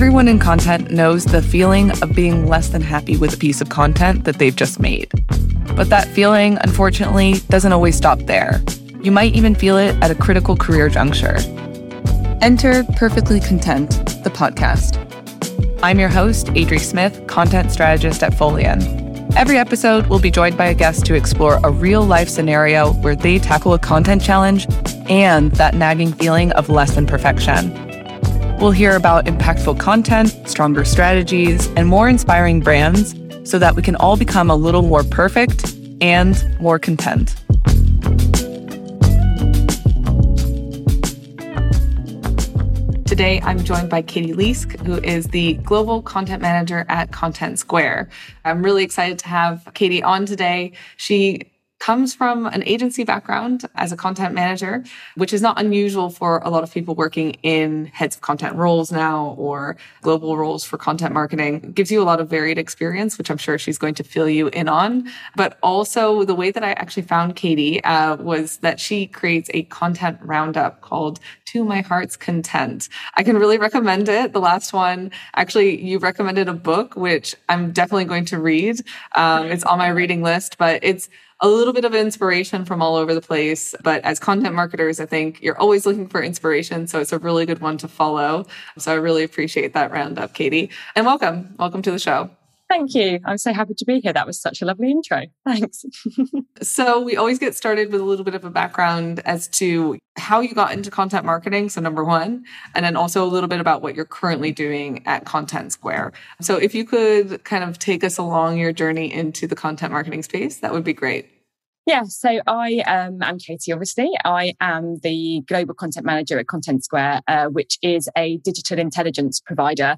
Everyone in content knows the feeling of being less than happy with a piece of content that they've just made. But that feeling, unfortunately, doesn't always stop there. You might even feel it at a critical career juncture. Enter Perfectly Content, the podcast. I'm your host, Adri Smith, content strategist at Foleon. Every episode, we'll be joined by a guest to explore a real life scenario where they tackle a content challenge and that nagging feeling of less than perfection. We'll hear about impactful content, stronger strategies, and more inspiring brands so that we can all become a little more perfect and more content. Today, I'm joined by Katie Leask, who is the Global Content Manager at Content Square. I'm really excited to have Katie on today. She comes from an agency background as a content manager, which is not unusual for a lot of people working in heads of content roles now or global roles for content marketing. It gives you a lot of varied experience, which I'm sure she's going to fill you in on. But also the way that I actually found Katie uh, was that she creates a content roundup called To My Heart's Content. I can really recommend it. The last one, actually, you recommended a book, which I'm definitely going to read. Um, it's on my reading list, but it's a little bit of inspiration from all over the place. But as content marketers, I think you're always looking for inspiration. So it's a really good one to follow. So I really appreciate that roundup, Katie. And welcome. Welcome to the show. Thank you. I'm so happy to be here. That was such a lovely intro. Thanks. so, we always get started with a little bit of a background as to how you got into content marketing. So, number one, and then also a little bit about what you're currently doing at Content Square. So, if you could kind of take us along your journey into the content marketing space, that would be great. Yeah, so I um, am Katie, obviously. I am the global content manager at Content Square, uh, which is a digital intelligence provider.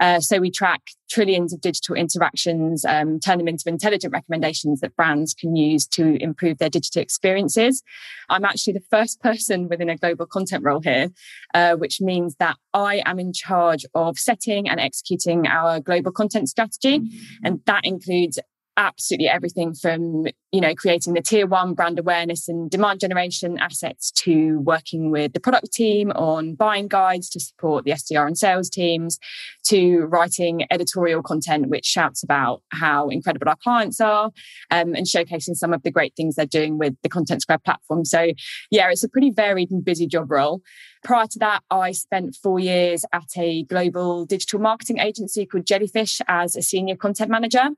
Uh, so we track trillions of digital interactions, um, turn them into intelligent recommendations that brands can use to improve their digital experiences. I'm actually the first person within a global content role here, uh, which means that I am in charge of setting and executing our global content strategy. And that includes absolutely everything from you know creating the tier one brand awareness and demand generation assets to working with the product team on buying guides to support the SDR and sales teams to writing editorial content which shouts about how incredible our clients are um, and showcasing some of the great things they're doing with the content square platform. So yeah it's a pretty varied and busy job role. Prior to that i spent four years at a global digital marketing agency called jellyfish as a senior content manager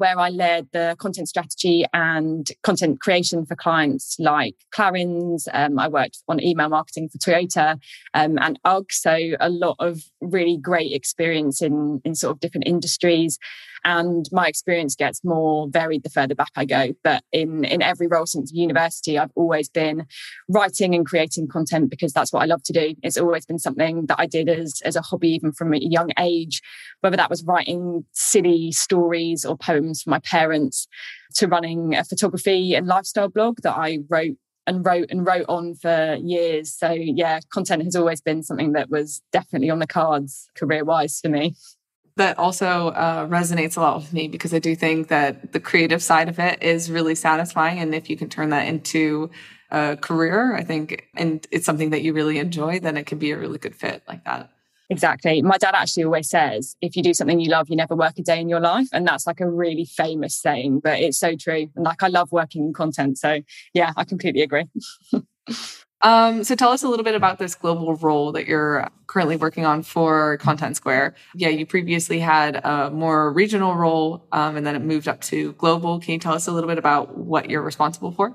where I led the content strategy and content creation for clients like Clarins. Um, I worked on email marketing for Toyota um, and UGG. So a lot of really great experience in, in sort of different industries. And my experience gets more varied the further back I go. But in, in every role since university, I've always been writing and creating content because that's what I love to do. It's always been something that I did as, as a hobby, even from a young age, whether that was writing silly stories or poems for my parents to running a photography and lifestyle blog that I wrote and wrote and wrote on for years. So yeah, content has always been something that was definitely on the cards career wise for me that also uh, resonates a lot with me because I do think that the creative side of it is really satisfying. And if you can turn that into a career, I think, and it's something that you really enjoy, then it can be a really good fit like that. Exactly. My dad actually always says, if you do something you love, you never work a day in your life. And that's like a really famous saying, but it's so true. And like, I love working in content. So yeah, I completely agree. Um, so tell us a little bit about this global role that you're currently working on for Content Square. Yeah, you previously had a more regional role, um, and then it moved up to global. Can you tell us a little bit about what you're responsible for?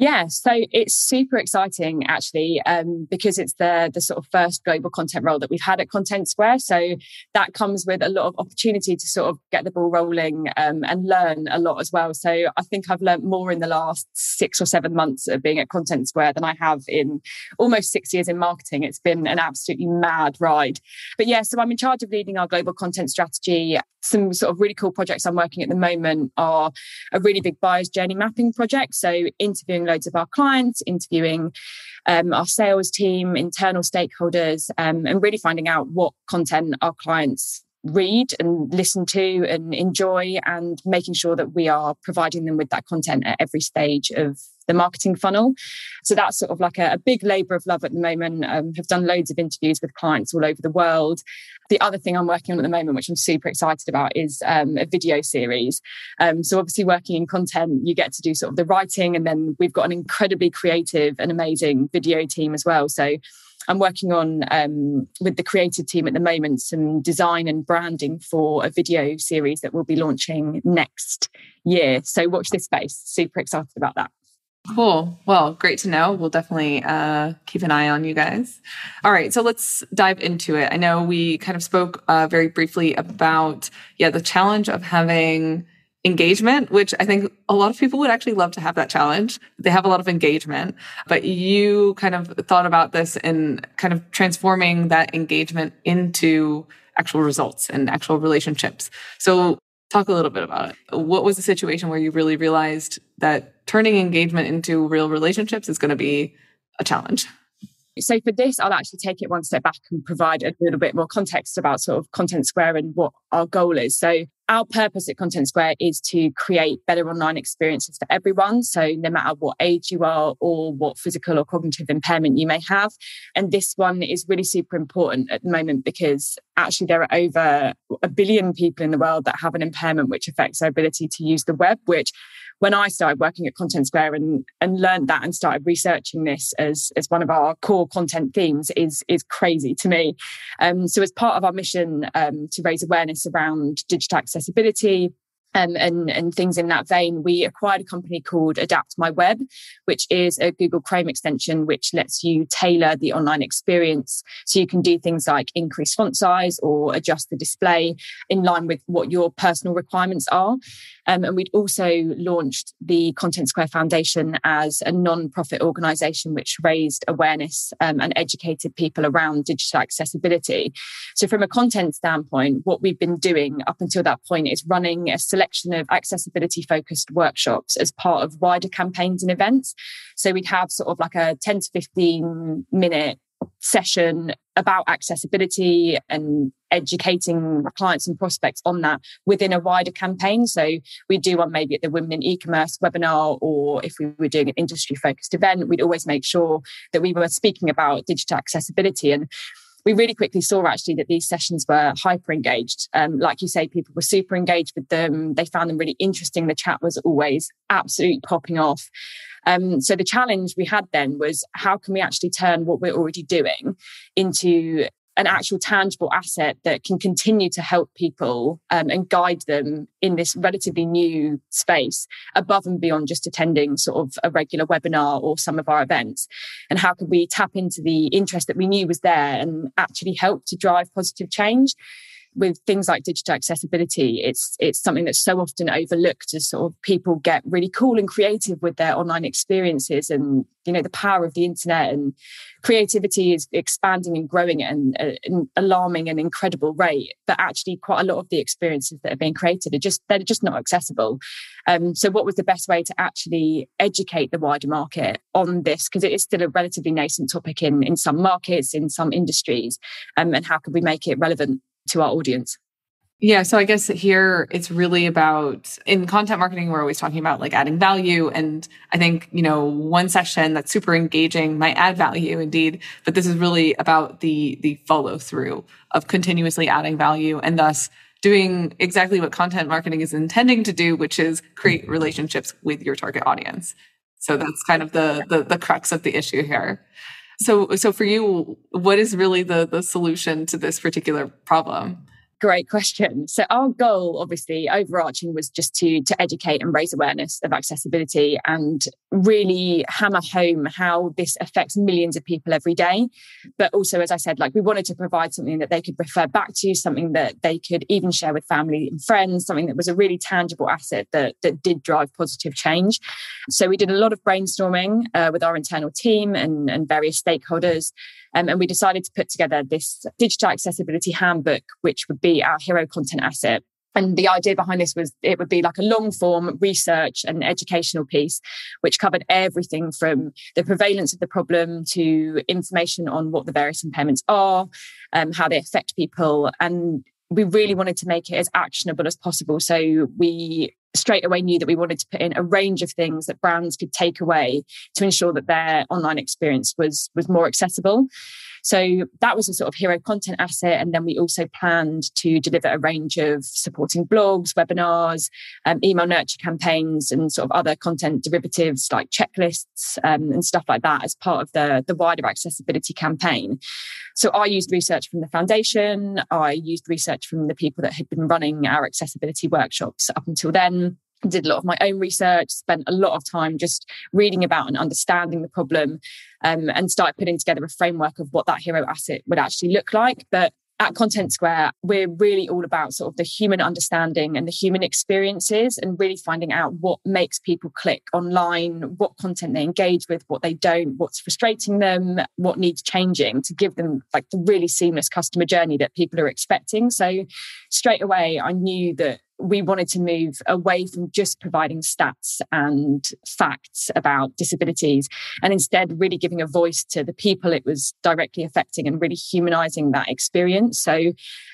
Yeah, so it's super exciting actually um, because it's the the sort of first global content role that we've had at Content Square. So that comes with a lot of opportunity to sort of get the ball rolling um, and learn a lot as well. So I think I've learned more in the last six or seven months of being at Content Square than I have in almost six years in marketing. It's been an absolutely mad ride. But yeah, so I'm in charge of leading our global content strategy. Some sort of really cool projects I'm working at the moment are a really big buyer's journey mapping project. So interviewing loads of our clients, interviewing um, our sales team, internal stakeholders, um, and really finding out what content our clients read and listen to and enjoy, and making sure that we are providing them with that content at every stage of the marketing funnel. So that's sort of like a, a big labor of love at the moment. Um, have done loads of interviews with clients all over the world. The other thing I'm working on at the moment, which I'm super excited about, is um, a video series. Um, so obviously, working in content, you get to do sort of the writing, and then we've got an incredibly creative and amazing video team as well. So I'm working on um, with the creative team at the moment some design and branding for a video series that we'll be launching next year. So watch this space. Super excited about that. Cool. Well, great to know. We'll definitely uh, keep an eye on you guys. All right, so let's dive into it. I know we kind of spoke uh, very briefly about yeah the challenge of having engagement, which I think a lot of people would actually love to have that challenge. They have a lot of engagement, but you kind of thought about this in kind of transforming that engagement into actual results and actual relationships. So talk a little bit about it. What was the situation where you really realized that turning engagement into real relationships is going to be a challenge? So for this, I'll actually take it one step back and provide a little bit more context about sort of Content Square and what our goal is. So our purpose at Content Square is to create better online experiences for everyone. So no matter what age you are or what physical or cognitive impairment you may have. And this one is really super important at the moment because actually there are over a billion people in the world that have an impairment which affects their ability to use the web, which when I started working at Content Square and and learned that and started researching this as as one of our core content themes is is crazy to me. Um, so as part of our mission um, to raise awareness around digital accessibility, um, and, and things in that vein, we acquired a company called Adapt My Web, which is a Google Chrome extension which lets you tailor the online experience. So you can do things like increase font size or adjust the display in line with what your personal requirements are. Um, and we'd also launched the Content Square Foundation as a non-profit organization which raised awareness um, and educated people around digital accessibility. So from a content standpoint, what we've been doing up until that point is running a selection of accessibility focused workshops as part of wider campaigns and events. So we'd have sort of like a 10 to 15 minute session about accessibility and educating clients and prospects on that within a wider campaign. So we do one maybe at the Women in E-commerce webinar, or if we were doing an industry focused event, we'd always make sure that we were speaking about digital accessibility. And we really quickly saw actually that these sessions were hyper engaged. Um, like you say, people were super engaged with them. They found them really interesting. The chat was always absolutely popping off. Um, so the challenge we had then was how can we actually turn what we're already doing into an actual tangible asset that can continue to help people um, and guide them in this relatively new space above and beyond just attending sort of a regular webinar or some of our events. And how could we tap into the interest that we knew was there and actually help to drive positive change with things like digital accessibility, it's it's something that's so often overlooked as sort of people get really cool and creative with their online experiences and you know the power of the internet and creativity is expanding and growing at an, an alarming and incredible rate. But actually quite a lot of the experiences that are being created are just they're just not accessible. Um, so what was the best way to actually educate the wider market on this? Because it is still a relatively nascent topic in in some markets in some industries um, and how could we make it relevant to our audience? Yeah, so I guess here it's really about in content marketing, we're always talking about like adding value. And I think, you know, one session that's super engaging might add value indeed, but this is really about the the follow through of continuously adding value and thus doing exactly what content marketing is intending to do, which is create mm-hmm. relationships with your target audience. So that's kind of the the, the crux of the issue here. So, so for you, what is really the the solution to this particular problem? Great question. So our goal, obviously, overarching was just to to educate and raise awareness of accessibility and really hammer home how this affects millions of people every day. But also, as I said, like we wanted to provide something that they could refer back to, something that they could even share with family and friends, something that was a really tangible asset that that did drive positive change. So we did a lot of brainstorming uh, with our internal team and, and various stakeholders. Um, and we decided to put together this digital accessibility handbook, which would be our hero content asset. And the idea behind this was it would be like a long form research and educational piece, which covered everything from the prevalence of the problem to information on what the various impairments are, um, how they affect people. And we really wanted to make it as actionable as possible. So we straight away knew that we wanted to put in a range of things that brands could take away to ensure that their online experience was was more accessible. So that was a sort of hero content asset. And then we also planned to deliver a range of supporting blogs, webinars, um, email nurture campaigns, and sort of other content derivatives like checklists um, and stuff like that as part of the, the wider accessibility campaign. So I used research from the foundation. I used research from the people that had been running our accessibility workshops up until then did a lot of my own research, spent a lot of time just reading about and understanding the problem, um, and started putting together a framework of what that hero asset would actually look like. But at Content Square, we're really all about sort of the human understanding and the human experiences and really finding out what makes people click online, what content they engage with, what they don't, what's frustrating them, what needs changing to give them like the really seamless customer journey that people are expecting. So straight away, I knew that we wanted to move away from just providing stats and facts about disabilities and instead really giving a voice to the people it was directly affecting and really humanizing that experience. So,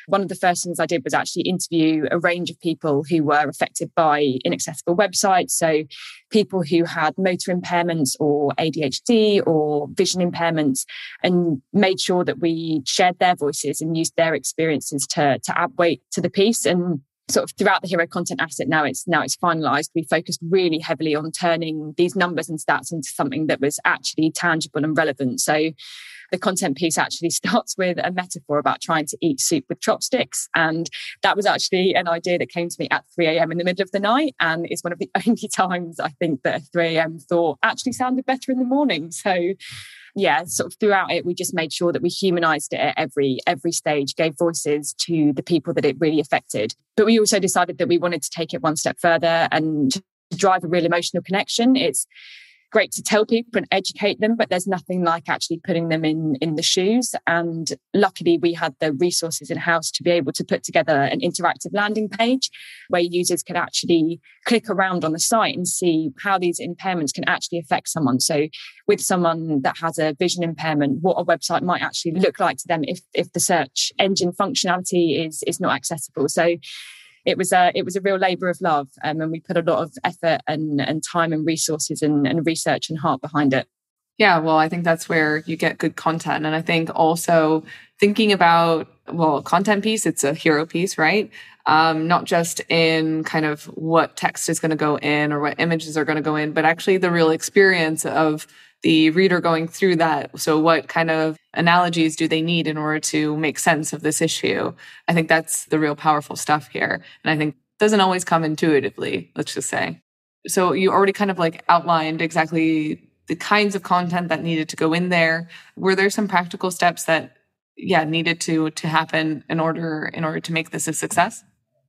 one of the first things I did was actually interview a range of people who were affected by inaccessible websites. So, people who had motor impairments or ADHD or vision impairments, and made sure that we shared their voices and used their experiences to, to add weight to the piece. And sort of throughout the hero content asset now it's now it's finalized. We focused really heavily on turning these numbers and stats into something that was actually tangible and relevant. So the content piece actually starts with a metaphor about trying to eat soup with chopsticks. And that was actually an idea that came to me at 3 a.m in the middle of the night. And it's one of the only times i think that 3 a.m thought actually sounded better in the morning. So yeah, sort of throughout it, we just made sure that we humanized it at every every stage, gave voices to the people that it really affected. But we also decided that we wanted to take it one step further and drive a real emotional connection. It's great to tell people and educate them, but there's nothing like actually putting them in in the shoes. And luckily, we had the resources in house to be able to put together an interactive landing page where users could actually click around on the site and see how these impairments can actually affect someone. So, with someone that has a vision impairment, what a website might actually look like to them if if the search engine functionality is is not accessible. So it was a it was a real labour of love, um, and we put a lot of effort and and time and resources and, and research and heart behind it. Yeah, well, I think that's where you get good content, and I think also thinking about well, content piece, it's a hero piece, right? Um, not just in kind of what text is going to go in or what images are going to go in, but actually the real experience of the reader going through that. So, what kind of analogies do they need in order to make sense of this issue? I think that's the real powerful stuff here. And I think doesn't always come intuitively, let's just say. So, you already kind of like outlined exactly the kinds of content that needed to go in there. Were there some practical steps that, yeah, needed to to happen in order in order to make this a success?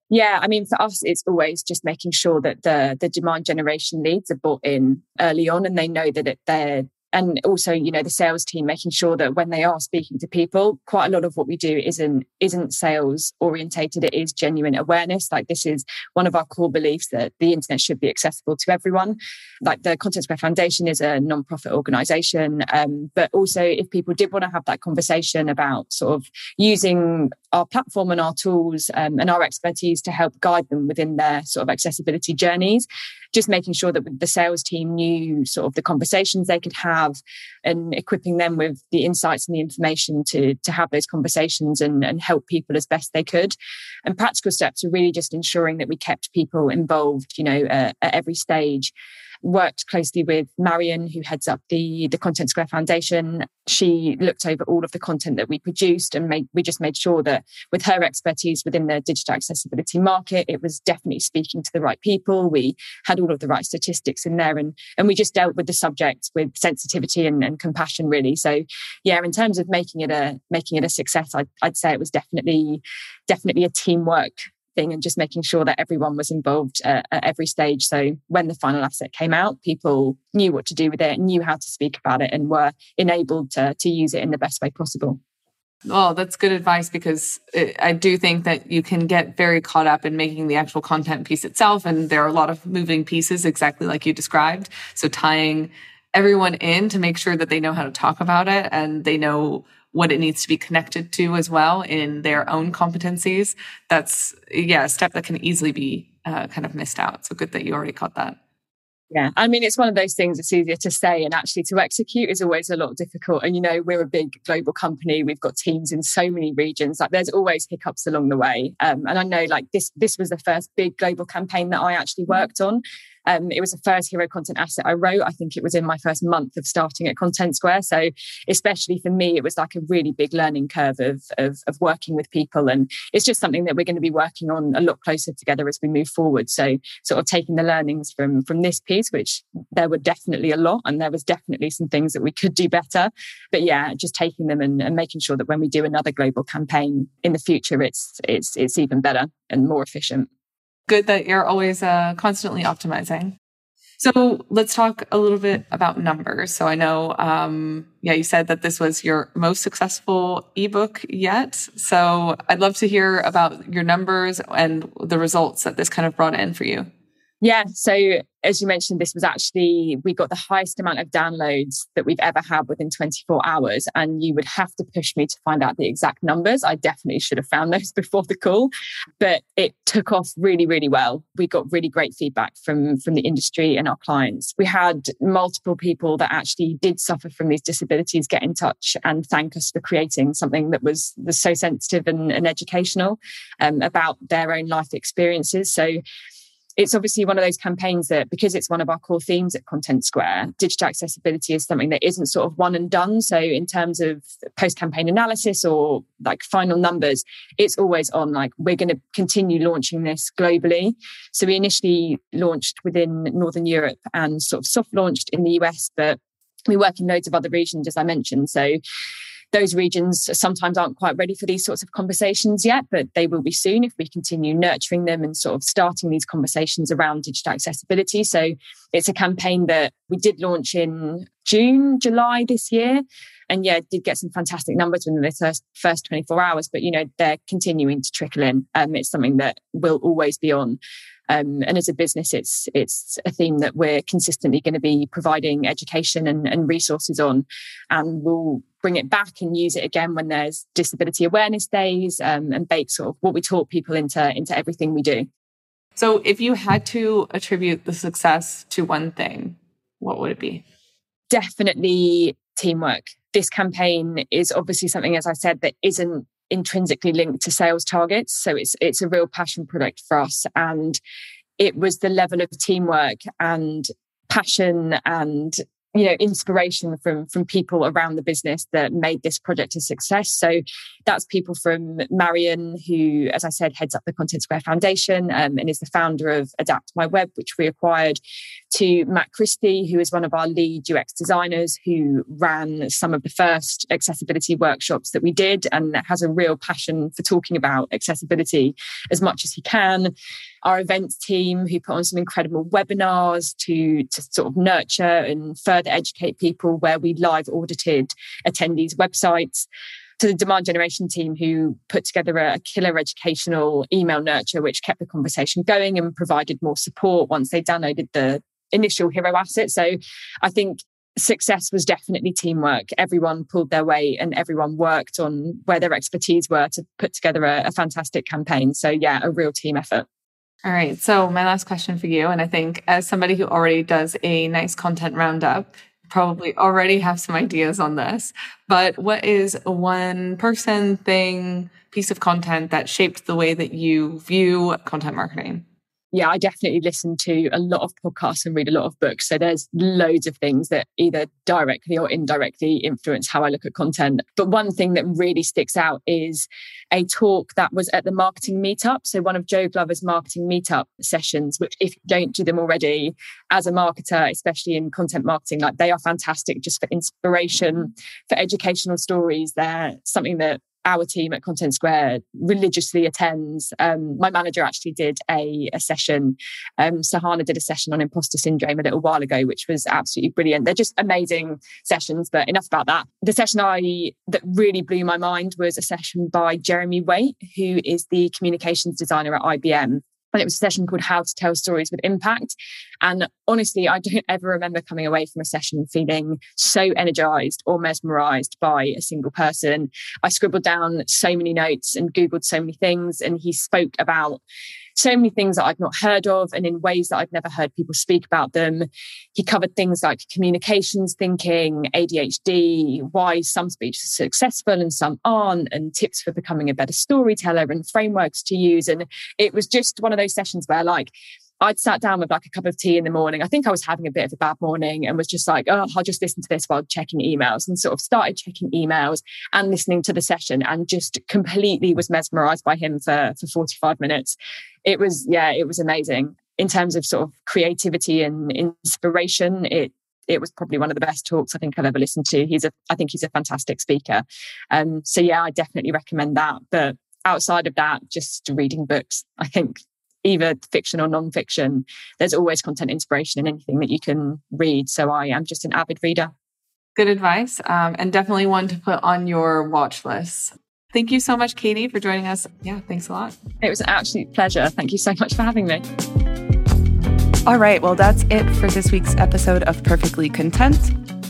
Yeah, I mean, for us, it's always just making sure that the the demand generation leads are bought in early on, and they know that it, they're and also you know the sales team making sure that when they are speaking to people quite a lot of what we do isn't isn't sales orientated. It is genuine awareness. Like this is one of our core beliefs that the internet should be accessible to everyone. Like the content square foundation is a non-profit organization um, but also if people did want to have that conversation about sort of using our platform and our tools um, and our expertise to help guide them within their sort of accessibility journeys just making sure that the sales team knew sort of the conversations they could have and equipping them with the insights and the information to, to have those conversations and, and help people as best they could. And practical steps are really just ensuring that we kept people involved, you know, uh, at every stage worked closely with Marion, who heads up the, the Content Square Foundation. She looked over all of the content that we produced and made, we just made sure that with her expertise within the digital accessibility market, it was definitely speaking to the right people. We had all of the right statistics in there and, and we just dealt with the subject with sensitivity and, and compassion really. So yeah, in terms of making it a, making it a success, I'd, I'd say it was definitely, definitely a teamwork thing and just making sure that everyone was involved uh, at every stage. So when the final asset came out, people knew what to do with it, knew how to speak about it, and were enabled to, to use it in the best way possible. Well, that's good advice because I do think that you can get very caught up in making the actual content piece itself. And there are a lot of moving pieces, exactly like you described. So tying everyone in to make sure that they know how to talk about it and they know what it needs to be connected to as well in their own competencies. That's, yeah, a step that can easily be uh, kind of missed out. So good that you already caught that. Yeah, I mean, it's one of those things it's easier to say and actually to execute is always a lot difficult. And, you know, we're a big global company. We've got teams in so many regions. Like there's always hiccups along the way. Um, and I know like this, this was the first big global campaign that I actually worked on. Um, it was the first hero content asset I wrote. I think it was in my first month of starting at Content Square. So, especially for me, it was like a really big learning curve of, of, of working with people. And it's just something that we're going to be working on a lot closer together as we move forward. So, sort of taking the learnings from, from this piece, which there were definitely a lot, and there was definitely some things that we could do better. But yeah, just taking them and, and making sure that when we do another global campaign in the future, it's, it's, it's even better and more efficient good that you're always uh, constantly optimizing. So let's talk a little bit about numbers. So I know, um, yeah, you said that this was your most successful ebook yet. So I'd love to hear about your numbers and the results that this kind of brought in for you. Yeah. So as you mentioned, this was actually, we got the highest amount of downloads that we've ever had within 24 hours. And you would have to push me to find out the exact numbers. I definitely should have found those before the call, but it took off really, really well. We got really great feedback from, from the industry and our clients. We had multiple people that actually did suffer from these disabilities get in touch and thank us for creating something that was, was so sensitive and, and educational um, about their own life experiences. So it's obviously one of those campaigns that because it's one of our core themes at Content Square, digital accessibility is something that isn't sort of one and done. So in terms of post campaign analysis or like final numbers, it's always on like we're going to continue launching this globally. So we initially launched within Northern Europe and sort of soft launched in the US, but we work in loads of other regions, as I mentioned. So those regions sometimes aren't quite ready for these sorts of conversations yet, but they will be soon if we continue nurturing them and sort of starting these conversations around digital accessibility. So it's a campaign that we did launch in June, July this year. And yeah, did get some fantastic numbers within the first, first 24 hours, but you know, they're continuing to trickle in. Um, it's something that will always be on. Um, and as a business, it's it's a theme that we're consistently going to be providing education and, and resources on, and we'll bring it back and use it again when there's disability awareness days um, and bake sort of what we taught people into into everything we do. So, if you had to attribute the success to one thing, what would it be? Definitely teamwork. This campaign is obviously something, as I said, that isn't intrinsically linked to sales targets. So it's it's a real passion product for us. And it was the level of teamwork and passion and you know inspiration from from people around the business that made this project a success so that's people from marion who as i said heads up the content square foundation um, and is the founder of adapt my web which we acquired to matt christie who is one of our lead ux designers who ran some of the first accessibility workshops that we did and has a real passion for talking about accessibility as much as he can. Our events team who put on some incredible webinars to, to sort of nurture and further educate people where we live audited attendees' websites. To the demand generation team who put together a, killer educational email nurture, which kept the conversation going and provided more support once they downloaded the initial hero asset. So I think success was definitely teamwork. Everyone pulled their weight and everyone worked on where their expertise were to put together a, a fantastic campaign. So yeah, a real team effort. All right. So my last question for you, and I think as somebody who already does a nice content roundup, probably already have some ideas on this, but what is one person, thing, piece of content that shaped the way that you view content marketing? Yeah, I definitely listen to a lot of podcasts and read a lot of books. So there's loads of things that either directly or indirectly influence how I look at content. But one thing that really sticks out is a talk that was at the marketing meetup. So one of Joe Glover's marketing meetup sessions, which if you don't do them already as a marketer, especially in content marketing, like they are fantastic just for inspiration, for educational stories. They're something that our team at Content Square religiously attends. Um, my manager actually did a, a session. Um, Sahana did a session on imposter syndrome a little while ago, which was absolutely brilliant. They're just amazing sessions, but enough about that. The session I that really blew my mind was a session by Jeremy Waite, who is the communications designer at IBM and it was a session called How to Tell Stories with Impact. And honestly, I don't ever remember coming away from a session feeling so energized or mesmerized by a single person. I scribbled down so many notes and Googled so many things, and he spoke about so many things that I'd not heard of and in ways that I'd never heard people speak about them. He covered things like communications thinking, ADHD, why some speech is successful and some aren't, and tips for becoming a better storyteller and frameworks to use. And it was just one of those sessions where like I'd sat down with like a cup of tea in the morning. I think I was having a bit of a bad morning and was just like, oh, I'll just listen to this while checking emails and sort of started checking emails and listening to the session and just completely was mesmerized by him for, for 45 minutes. It was, yeah, it was amazing in terms of sort of creativity and inspiration. It, it was probably one of the best talks I think I've ever listened to. He's a, I think he's a fantastic speaker. Um, so yeah, I definitely recommend that. But outside of that, just reading books. I think either fiction or non-fiction there's always content inspiration in anything that you can read. So i am just an avid reader. Good advice um, and definitely one to put on your watch list. Thank you so much katie for joining us. Yeah thanks a lot. It was an absolute pleasure. Thank you so much for having me. All right well that's it for this week's episode of perfectly content.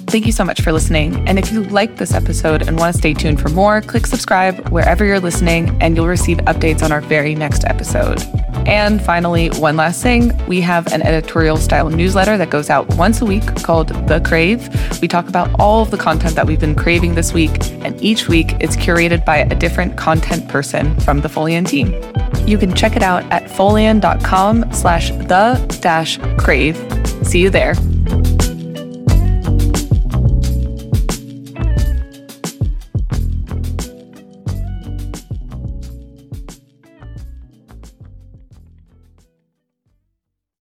Thank you so much for listening. And if you like this episode and want to stay tuned for more, click subscribe wherever you're listening, and you'll receive updates on our very next episode. And finally, one last thing we have an editorial style newsletter that goes out once a week called The Crave. We talk about all of the content that we've been craving this week, and each week it's curated by a different content person from the Foleon team. You can check it out at foleon.com slash the dash crave. See you there.